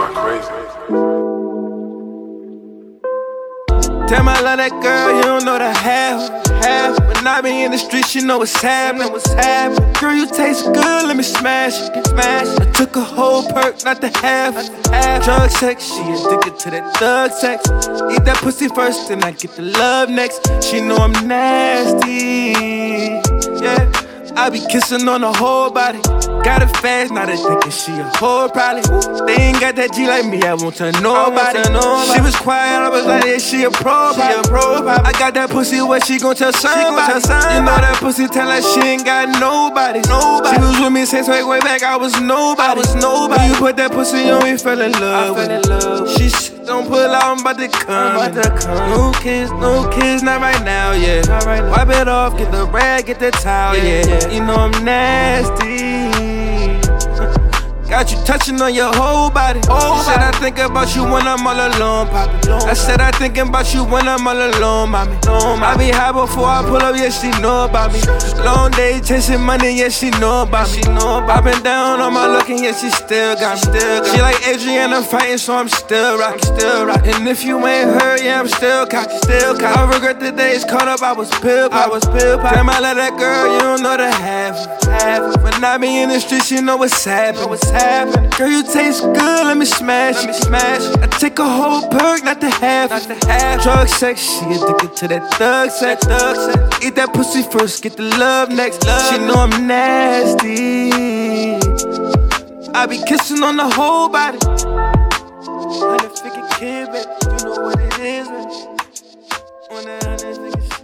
boy crazy. Tell my love that girl, you don't know the half. Half. When I be in the streets, you know what's happening. What's happening? Girl, you taste good, let me smash. Smash. I took a whole perk, not the half. half. Drug sex, she addicted to that thug sex. Eat that pussy first, then I get the love next. She know I'm nasty. I be kissing on the whole body. Got it fast, now they thinking she a whore probably. They ain't got that G like me, I won't tell nobody. nobody. She was quiet, I was like, yeah, she a pro, she a pro. I got that pussy, what she gon' tell somebody? You know that pussy tell her she ain't got nobody. nobody. She was with me since way, way back, I was nobody. I was nobody. When you put that pussy on me, fell in love. I fell in love. She don't pull out, I'm about to come. I'm about to come. No kiss, no kiss, not right now, yeah. Not right now. Wipe it off, get the rag, get the towel, yeah. yeah. You know I'm nasty. Got you touching on your whole body. Oh, said I think about you when I'm all alone, poppin'. I said I thinking about you when I'm all alone, mommy. I be high before I pull up, yeah, she know about me. Long day chasing money, yeah, she know about me. I been down on my luck and yeah, she still got me. Still got she like Adriana fighting, so I'm still rockin', still rockin'. And if you ain't her, yeah, I'm still cocky, still cocky. I regret the days caught up, I was pill I was pill. Damn, I let that girl, you don't know the half. half. When I be in the streets, you know what's happening. What's happening. Girl, you taste good, let me smash let me smash I take a whole perk, not the half. Not the half. Drug sex, she addicted to that thug sex. Thug sex. Eat that pussy first, get the love next. Love. She know I'm nasty. I be kissing on the whole body. Honey, figure kid, baby, you know what it is, man. When that honey